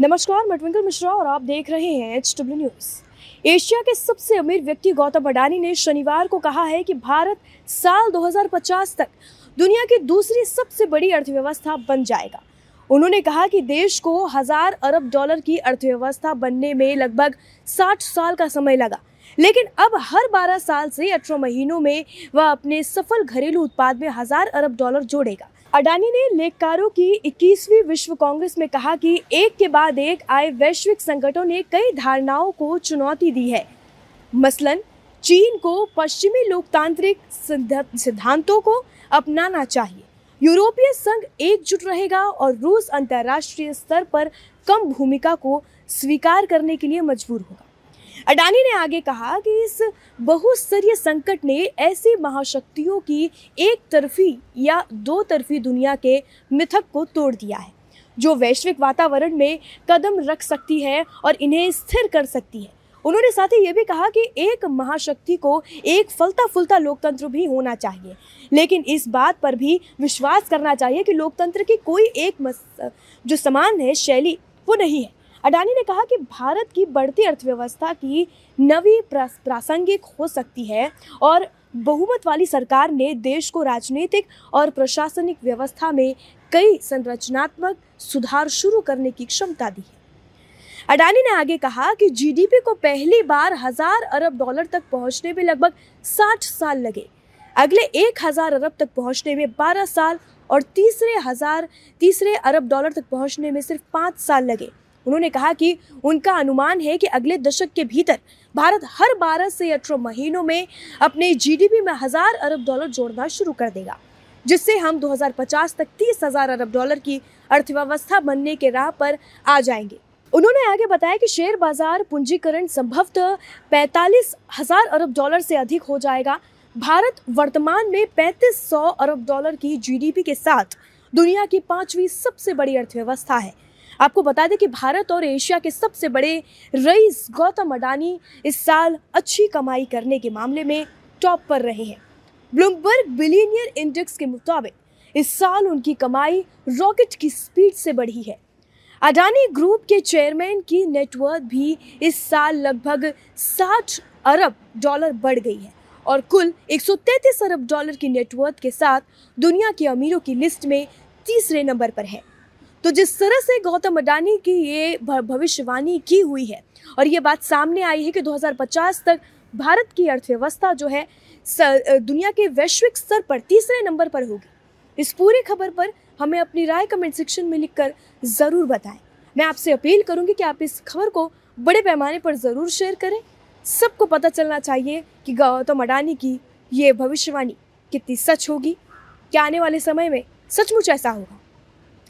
नमस्कार, मैं ट्विंकल मिश्रा और आप देख रहे हैं एच डब्ल्यू न्यूज़ एशिया के सबसे अमीर व्यक्ति गौतम अडानी ने शनिवार को कहा है कि भारत साल 2050 तक दुनिया की दूसरी सबसे बड़ी अर्थव्यवस्था बन जाएगा। उन्होंने कहा कि देश को हज़ार अरब डॉलर की अर्थव्यवस्था बनने में लगभग 60 साल का समय लगा, लेकिन अब हर 12 साल से 18 महीनों में वह अपने सफल घरेलू उत्पाद में हज़ार अरब डॉलर जोड़ेगा। अडानी ने लेखकारों की 21वीं विश्व कांग्रेस में कहा कि एक के बाद एक आए वैश्विक संकटों ने कई धारणाओं को चुनौती दी है। मसलन, चीन को पश्चिमी लोकतांत्रिक सिद्धांतों को अपनाना चाहिए। यूरोपीय संघ एकजुट रहेगा और रूस अंतर्राष्ट्रीय स्तर पर कम भूमिका को स्वीकार करने के लिए मजबूर होगा। अडानी ने आगे कहा कि इस बहुस्तरीय संकट ने ऐसी महाशक्तियों की एक तरफी या दो तरफी दुनिया के मिथक को तोड़ दिया है, जो वैश्विक वातावरण में कदम रख सकती है और इन्हें स्थिर कर सकती है। उन्होंने साथ ही ये भी कहा कि एक महाशक्ति को एक फलता फुलता लोकतंत्र भी होना चाहिए, लेकिन इस बात पर भी विश्वास करना चाहिए कि लोकतंत्र की कोई एक जो समान है, शैली, वो नहीं है। अडानी ने कहा कि भारत की बढ़ती अर्थव्यवस्था की नवी प्रासंगिक हो सकती है और बहुमत वाली सरकार ने देश को राजनीतिक और प्रशासनिक व्यवस्था में कई संरचनात्मक सुधार शुरू करने की क्षमता दी है। अडानी ने आगे कहा कि जीडीपी को पहली बार हज़ार अरब डॉलर तक पहुँचने में लगभग 60 साल लगे। अगले एक हज़ार अरब तक पहुँचने में 12 साल और तीसरे हज़ार, तीसरे अरब डॉलर तक पहुँचने में सिर्फ़ पाँच साल लगे। उन्होंने कहा कि उनका अनुमान है कि अगले दशक के भीतर भारत हर बारह से अठारह महीनों में अपने जीडीपी में हज़ार अरब डॉलर जोड़ना शुरू कर देगा, जिससे हम 2050 तक तीस हज़ार अरब डॉलर की अर्थव्यवस्था बनने के राह पर आ जाएँगे। उन्होंने आगे बताया कि शेयर बाज़ार पूंजीकरण संभवतः पैंतालीस हज़ार अरब डॉलर से अधिक हो जाएगा। भारत वर्तमान में पैंतीस सौ अरब डॉलर की जीडीपी के साथ दुनिया की पांचवी सबसे बड़ी अर्थव्यवस्था है आपको बता दें कि भारत और एशिया के सबसे बड़े रईस गौतम अडानी इस साल अच्छी कमाई करने के मामले में टॉप पर रहे हैं। ब्लूमबर्ग बिलियनियर इंडेक्स के मुताबिक इस साल उनकी कमाई रॉकेट की स्पीड से बढ़ी है। अडानी ग्रुप के चेयरमैन की नेटवर्थ भी इस साल लगभग 60 अरब डॉलर बढ़ गई है और कुल 133 अरब डॉलर की नेटवर्थ के साथ दुनिया के अमीरों की लिस्ट में तीसरे नंबर पर है। तो जिस तरह से गौतम अडानी की ये भविष्यवाणी की हुई है, और ये बात सामने आई है कि 2050 तक भारत की अर्थव्यवस्था जो है दुनिया के वैश्विक स्तर पर तीसरे नंबर पर होगी। इस पूरी खबर पर हमें अपनी राय कमेंट सेक्शन में लिखकर ज़रूर बताएँ। मैं आपसे अपील करूँगी कि आप इस खबर को बड़े पैमाने पर ज़रूर शेयर करें। सबको पता चलना चाहिए कि गौतम अडानी की ये भविष्यवाणी कितनी सच होगी। क्या आने वाले समय में सचमुच ऐसा होगा?